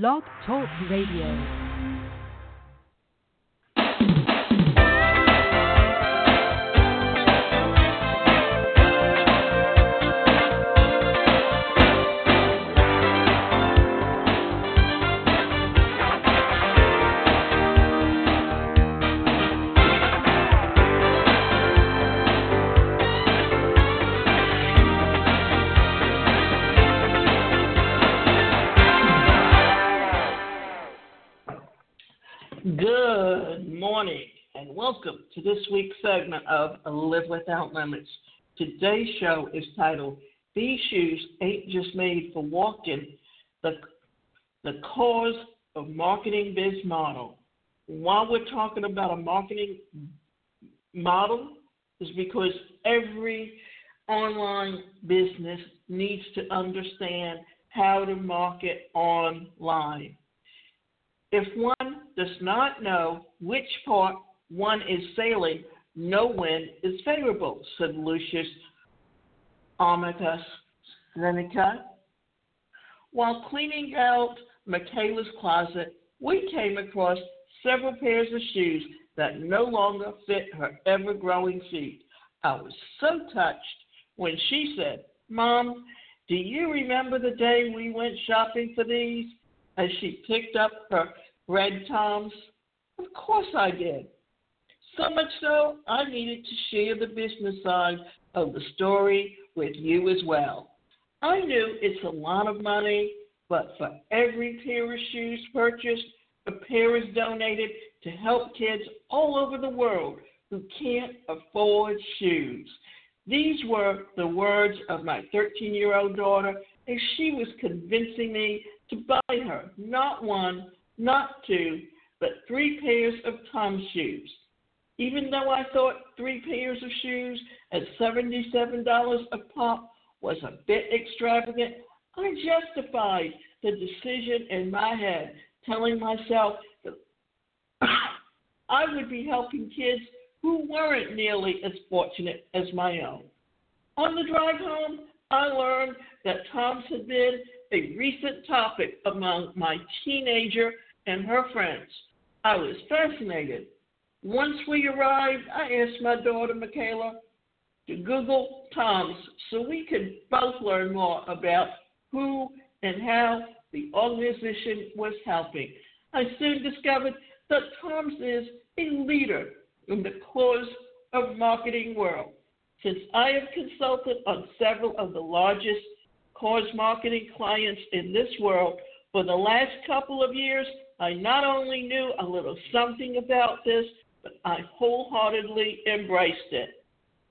Blog Talk Radio. Welcome to this week's segment of Live Without Limits. Today's show is titled These Shoes Ain't Just Made for Walking, the, the Cause of Marketing Biz Model. While we're talking about a marketing model, is because every online business needs to understand how to market online. If one does not know which part one is sailing, no wind is favorable, said Lucius Annaeus Seneca. While cleaning out Michaela's closet, we came across several pairs of shoes that no longer fit her ever growing feet. I was so touched when she said, Mom, do you remember the day we went shopping for these? As she picked up her red TOMS? Of course I did. So much so, I needed to share the business side of the story with you as well. I knew it's a lot of money, but for every pair of shoes purchased, a pair is donated to help kids all over the world who can't afford shoes. These were the words of my 13 year old daughter and she was convincing me to buy her not one, not two, but three pairs of Tom shoes. Even though I thought three pairs of shoes at $77 a pop was a bit extravagant, I justified the decision in my head, telling myself that I would be helping kids who weren't nearly as fortunate as my own. On the drive home, I learned that TOMS had been a recent topic among my teenager and her friends. I was fascinated. Once we arrived, I asked my daughter Michaela to Google TOMS so we could both learn more about who and how the organization was helping. I soon discovered that TOMS is a leader in the cause of marketing world. Since I have consulted on several of the largest cause marketing clients in this world for the last couple of years, I not only knew a little something about this, but I wholeheartedly embraced it.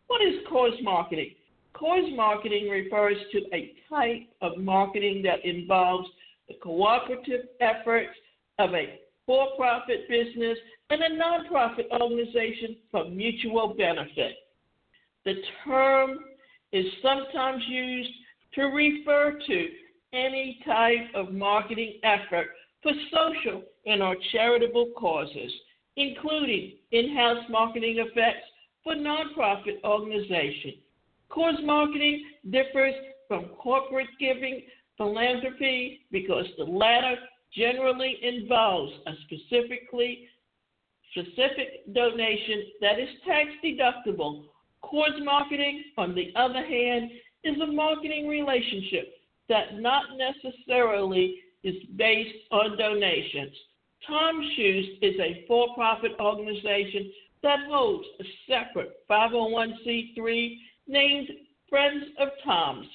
What is cause marketing? Cause marketing refers to a type of marketing that involves the cooperative efforts of a for profit business and a nonprofit organization for mutual benefit. The term is sometimes used to refer to any type of marketing effort for social and or charitable causes, including in-house marketing effects for nonprofit organizations. Cause marketing differs from corporate giving philanthropy because the latter generally involves a specifically specific donation that is tax deductible. Cause marketing, on the other hand, is a marketing relationship that not necessarily is based on donations. Tom Shoes is a for profit organization that holds a separate 501c3 named Friends of TOMS.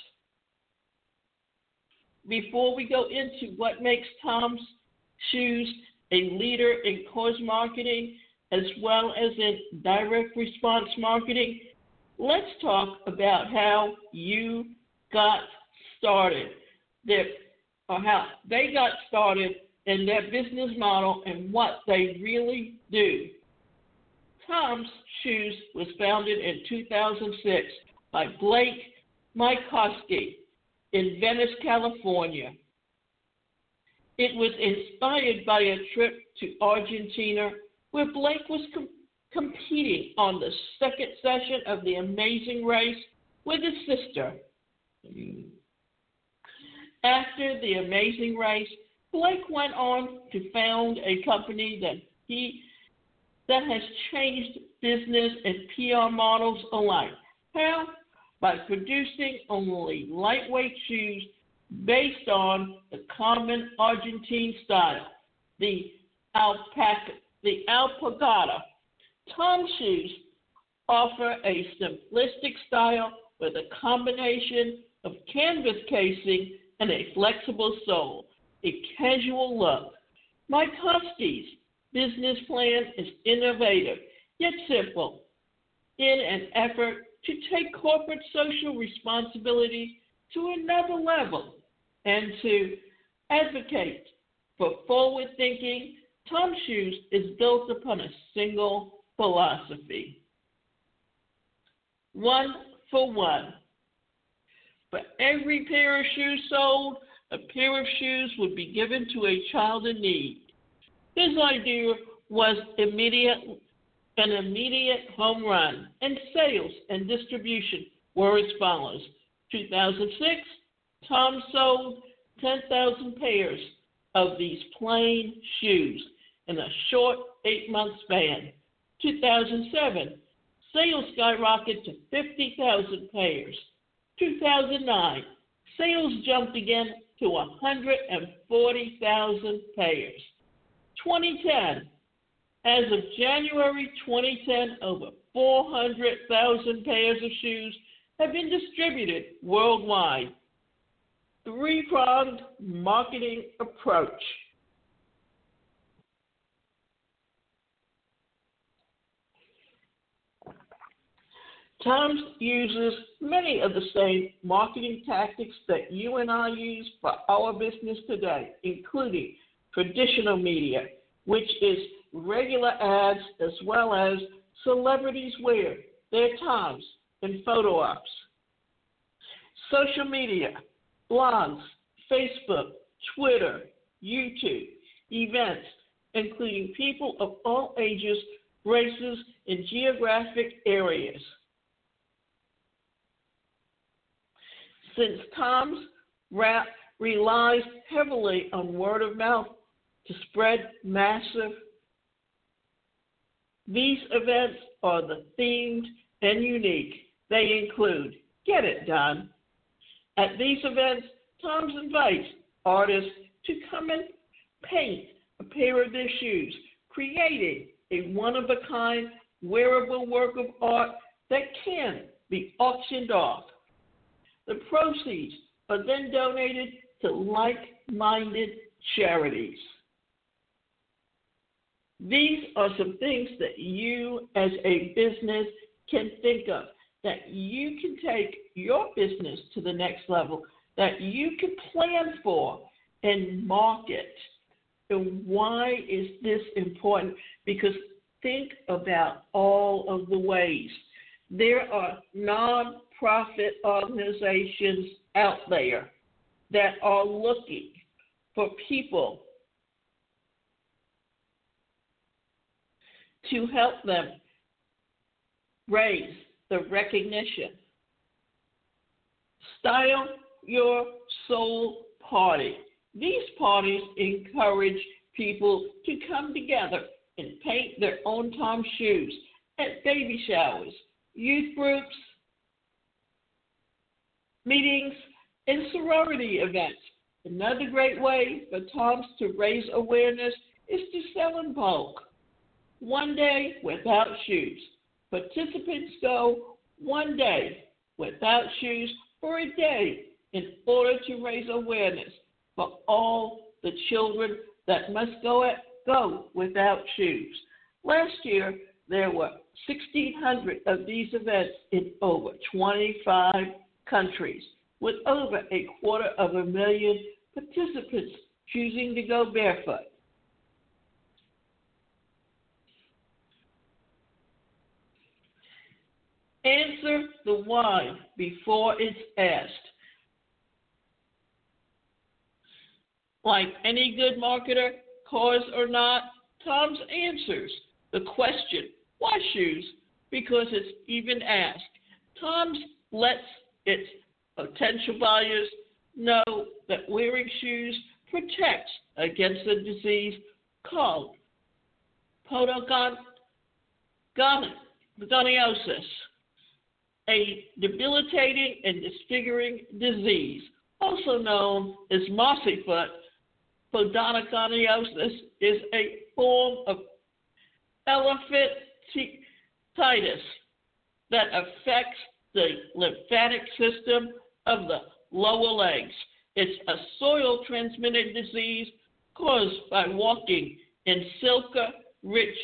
Before we go into what makes TOMS Shoes a leader in cause marketing as well as in direct response marketing, let's talk about how you got started. There or how they got started in their business model and what they really do. TOMS Shoes was founded in 2006 by Blake Mycoskie in Venice, California. It was inspired by a trip to Argentina where Blake was com- competing on the second session of the Amazing Race with his sister. After the amazing race, Blake went on to found a company that he that has changed business and PR models alike. How? By producing only lightweight shoes based on the common Argentine style, the alpaca, the alpagata. Tom shoes offer a simplistic style with a combination of canvas casing and a flexible sole, a casual look. My Huskies business plan is innovative yet simple in an effort to take corporate social responsibility to another level and to advocate for forward thinking. Tom Shoes is built upon a single philosophy one for one. For every pair of shoes sold, a pair of shoes would be given to a child in need. His idea was immediate, an immediate home run, and sales and distribution were as follows. 2006, Tom sold 10,000 pairs of these plain shoes in a short eight month span. 2007, sales skyrocketed to 50,000 pairs. 2009, sales jumped again to 140,000 pairs. 2010, as of January 2010, over 400,000 pairs of shoes have been distributed worldwide. Three pronged marketing approach. TOMS uses many of the same marketing tactics that you and I use for our business today, including traditional media, which is regular ads as well as celebrities wear their times, and photo ops. Social media, blogs, Facebook, Twitter, YouTube, events, including people of all ages, races, and geographic areas. Since TOMS rap relies heavily on word of mouth to spread massive. These events are the themed and unique. They include Get It Done. At these events, TOMS invites artists to come and paint a pair of their shoes, creating a one of a kind wearable work of art that can be auctioned off. The proceeds are then donated to like minded charities. These are some things that you, as a business, can think of that you can take your business to the next level, that you can plan for and market. And why is this important? Because think about all of the ways. There are non profit organizations out there that are looking for people to help them raise the recognition. Style your soul party. These parties encourage people to come together and paint their own Tom shoes at baby showers, youth groups, meetings, and sorority events. Another great way for TOMS to raise awareness is to sell in bulk. One day without shoes. Participants go one day without shoes for a day in order to raise awareness for all the children that must go, at, go without shoes. Last year, there were 1,600 of these events in over 25 countries, with over a quarter of a million participants choosing to go barefoot. Answer the why before it's asked. Like any good marketer, cause or not, TOMS answers the question, why shoes? Because it's even asked. TOMS lets its potential buyers know that wearing shoes protects against a disease called podoconiosis, a debilitating and disfiguring disease, also known as mossy foot. Podoconiosis is a form of elephantitis that affects the lymphatic system of the lower legs. It's a soil transmitted disease caused by walking in silica rich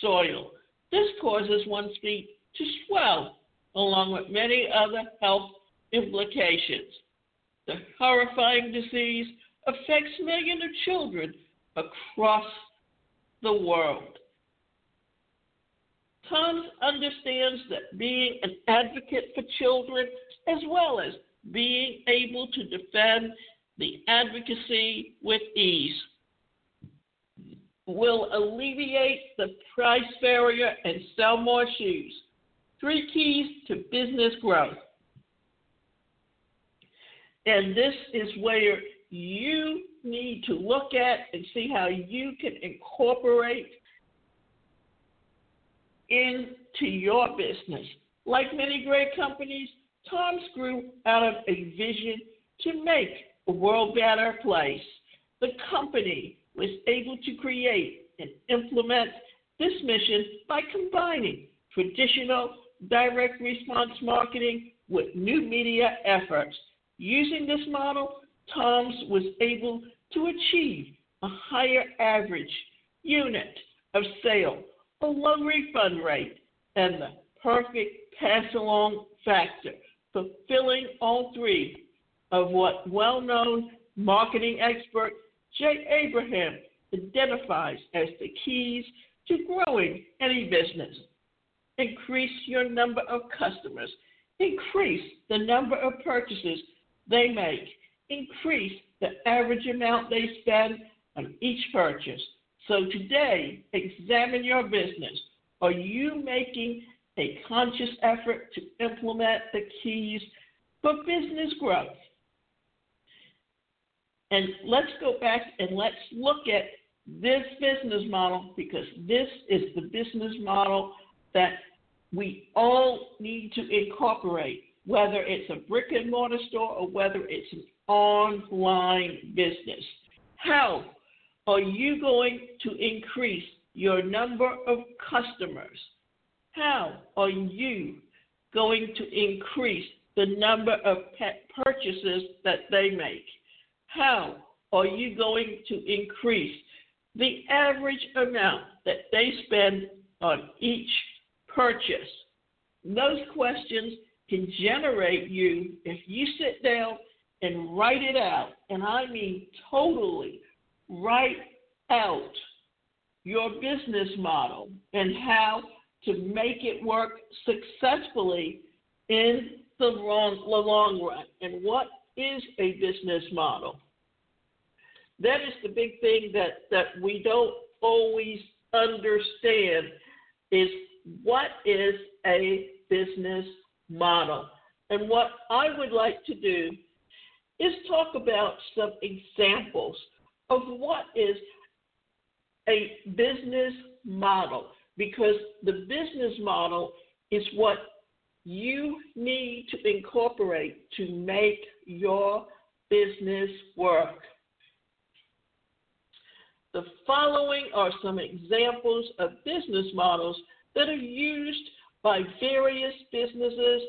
soil. This causes one's feet to swell, along with many other health implications. The horrifying disease affects millions of children across the world. Tom understands that being an advocate for children, as well as being able to defend the advocacy with ease, will alleviate the price barrier and sell more shoes. Three keys to business growth. And this is where you need to look at and see how you can incorporate into your business. Like many great companies, TOMS grew out of a vision to make the world a better place. The company was able to create and implement this mission by combining traditional direct response marketing with new media efforts. Using this model, TOMS was able to achieve a higher average unit of sale low refund rate, and the perfect pass along factor, fulfilling all three of what well known marketing expert Jay Abraham identifies as the keys to growing any business. Increase your number of customers, increase the number of purchases they make, increase the average amount they spend on each purchase, so today, examine your business. Are you making a conscious effort to implement the keys for business growth? And let's go back and let's look at this business model because this is the business model that we all need to incorporate, whether it's a brick and mortar store or whether it's an online business. How are you going to increase your number of customers? How are you going to increase the number of pet purchases that they make? How are you going to increase the average amount that they spend on each purchase? Those questions can generate you if you sit down and write it out, and I mean totally write out your business model and how to make it work successfully in the long, the long run. And what is a business model? That is the big thing that, that we don't always understand is what is a business model? And what I would like to do is talk about some examples of what is a business model because the business model is what you need to incorporate to make your business work. The following are some examples of business models that are used by various businesses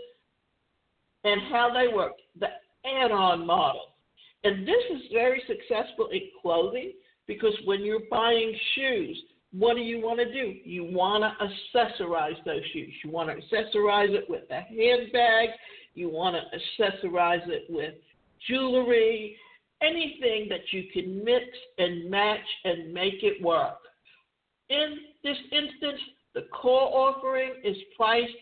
and how they work. The add on model. And this is very successful in clothing because when you're buying shoes, what do you want to do? You want to accessorize those shoes. You want to accessorize it with a handbag. You want to accessorize it with jewelry, anything that you can mix and match and make it work. In this instance, the core offering is priced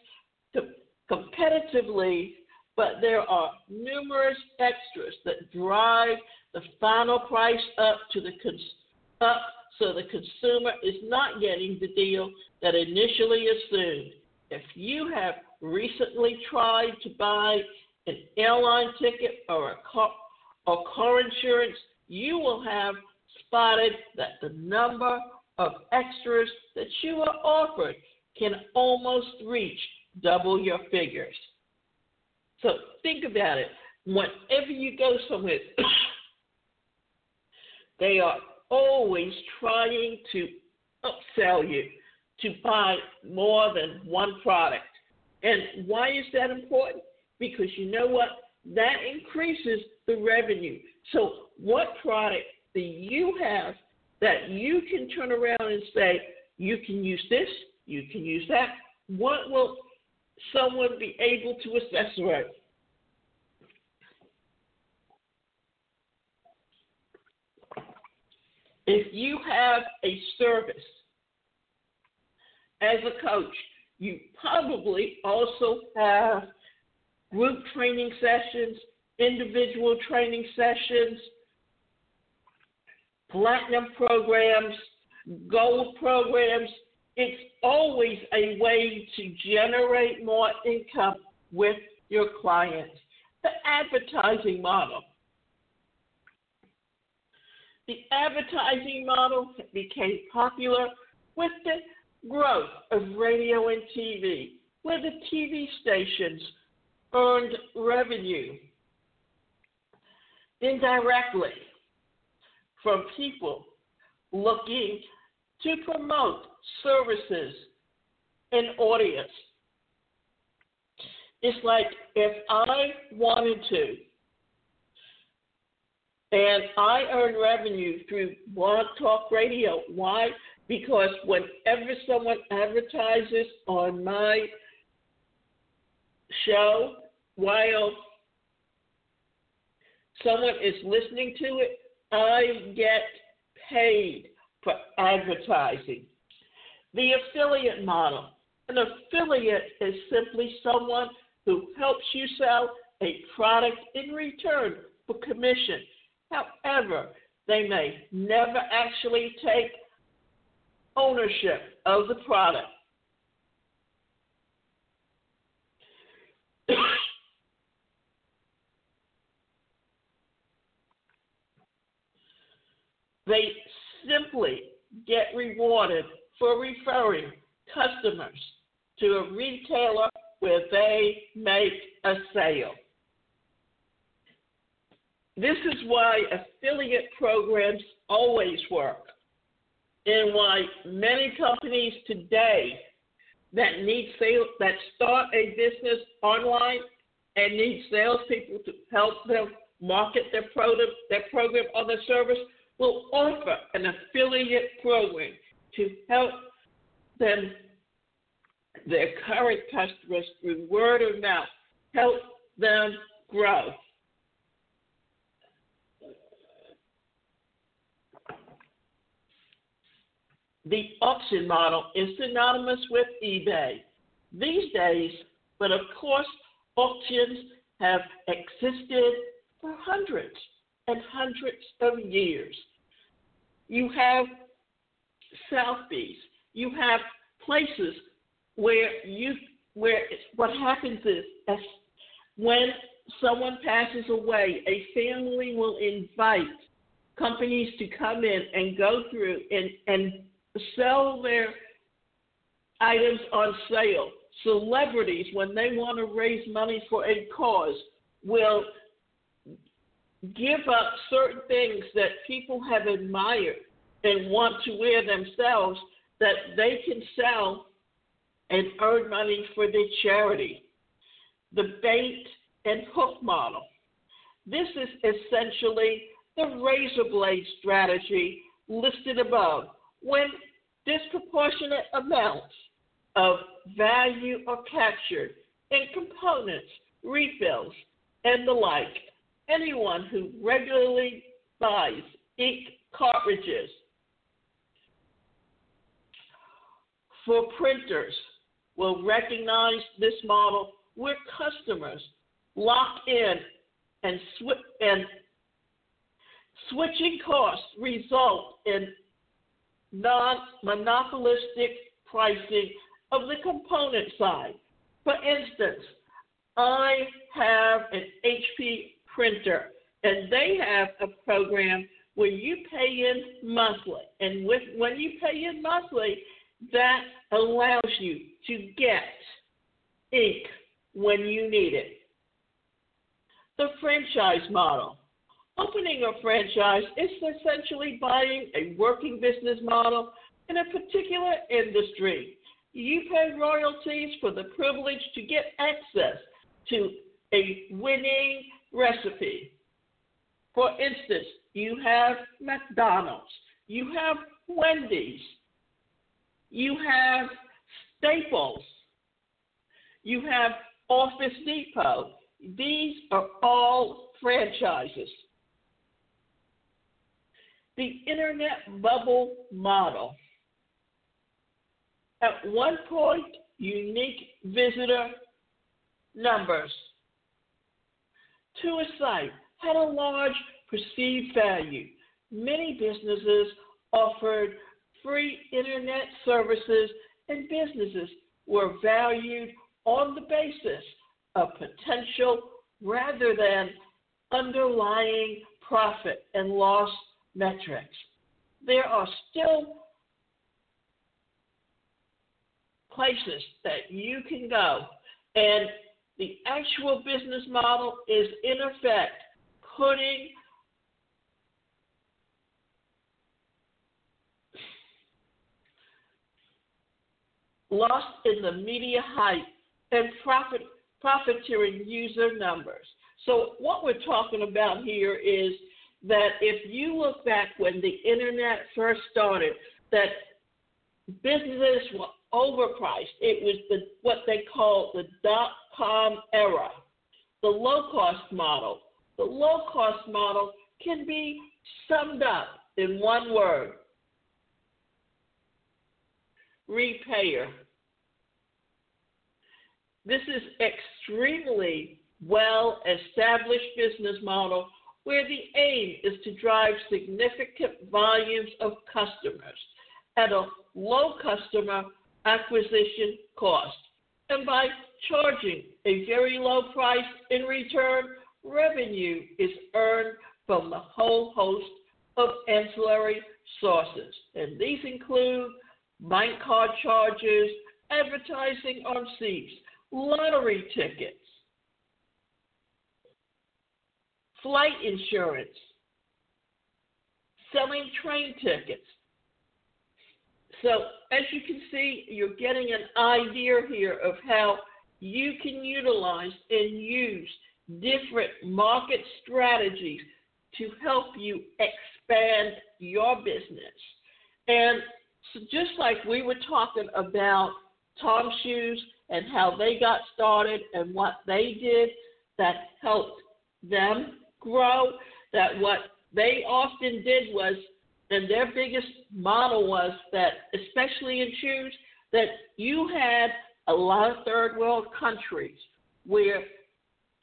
competitively but there are numerous extras that drive the final price up to the cons- up so the consumer is not getting the deal that initially assumed. If you have recently tried to buy an airline ticket or a car, or car insurance, you will have spotted that the number of extras that you are offered can almost reach double your figures. So think about it. Whenever you go somewhere, they are always trying to upsell you to buy more than one product. And why is that important? Because you know what? That increases the revenue. So, what product do you have that you can turn around and say, you can use this, you can use that? What will someone be able to assess right? If you have a service as a coach, you probably also have group training sessions, individual training sessions, platinum programs, gold programs. It's always a way to generate more income with your clients. The advertising model. The advertising model became popular with the growth of radio and TV, where the TV stations earned revenue indirectly from people looking to promote services and audience. It's like if I wanted to, and I earn revenue through blog talk radio. Why? Because whenever someone advertises on my show, while someone is listening to it, I get paid for advertising. The affiliate model. An affiliate is simply someone who helps you sell a product in return for commission. However, they may never actually take ownership of the product. they simply get rewarded for referring customers to a retailer where they make a sale. This is why affiliate programs always work, and why many companies today that need sales that start a business online and need salespeople to help them market their product, their program or their service will offer an affiliate program to help them, their current customers, through word of mouth, help them grow. The auction model is synonymous with eBay these days, but of course, auctions have existed for hundreds and hundreds of years. You have Sotheby's. You have places where you where what happens is as when someone passes away, a family will invite companies to come in and go through and, and sell their items on sale. Celebrities, when they want to raise money for a cause, will give up certain things that people have admired and want to wear themselves that they can sell and earn money for their charity. The bait and hook model. This is essentially the razor blade strategy listed above when disproportionate amounts of value are captured in components, refills, and the like anyone who regularly buys ink cartridges for printers will recognize this model where customers lock in and, and switching costs result in non monopolistic pricing of the component side. For instance, I have an HP printer, and they have a program where you pay in monthly. And with, when you pay in monthly, that allows you to get ink when you need it. The franchise model. Opening a franchise is essentially buying a working business model in a particular industry. You pay royalties for the privilege to get access to a winning recipe. For instance, you have McDonald's, you have Wendy's, you have Staples, you have Office Depot. These are all franchises. The internet bubble model. At one point, unique visitor numbers to a site had a large perceived value. Many businesses offered free internet services, and businesses were valued on the basis of potential rather than underlying profit and loss metrics. There are still places that you can go, and the actual business model is in effect putting lost in the media hype and profit profiteering user numbers. So what we're talking about here is that if you look back when the internet first started, that businesses were overpriced. It was the what they call the dot com era, the low cost model. The low cost model can be summed up in one word Ryanair. This is extremely well established business model where the aim is to drive significant volumes of customers at a low customer acquisition cost. And by charging a very low price in return, revenue is earned from the whole host of ancillary sources. And these include bank card charges, advertising on seats, lottery tickets, flight insurance, selling train tickets. So, as you can see, you're getting an idea here of how you can utilize and use different market strategies to help you expand your business. And so just like we were talking about Tom Shoes and how they got started and what they did that helped them grow, that what they often did was, and their biggest model was that, especially in shoes, that you had a lot of third world countries where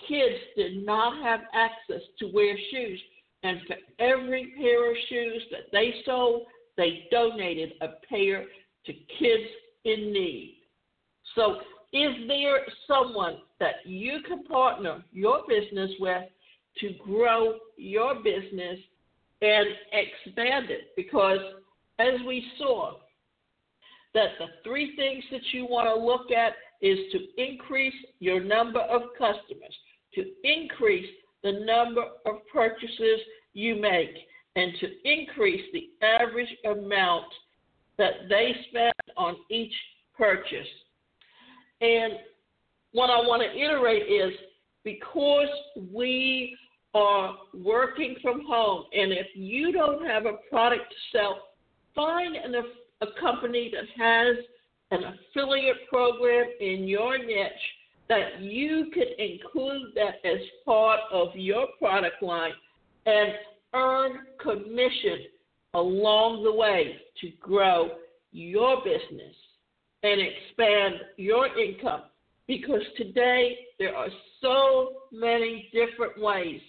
kids did not have access to wear shoes. And for every pair of shoes that they sold, they donated a pair to kids in need. So, is there someone that you can partner your business with to grow your business and expand it? Because as we saw, that the three things that you want to look at is to increase your number of customers, to increase the number of purchases you make, and to increase the average amount that they spend on each purchase. And what I want to iterate is because we are working from home, and if you don't have a product to sell, find an, a company that has an affiliate program in your niche that you could include that as part of your product line and earn commission along the way to grow your business and expand your income. Because today there are so many different ways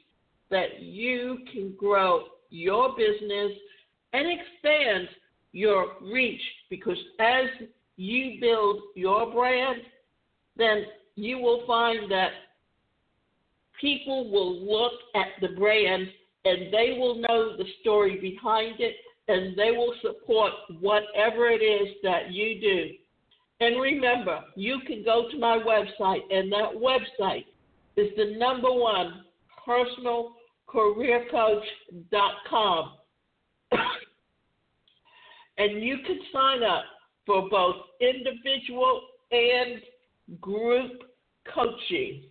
that you can grow your business and expand your reach because as you build your brand, then you will find that people will look at the brand and they will know the story behind it and they will support whatever it is that you do. And remember, you can go to my website, and that website is the number one personalcareercoach.com. and you can sign up for both individual and group coaching.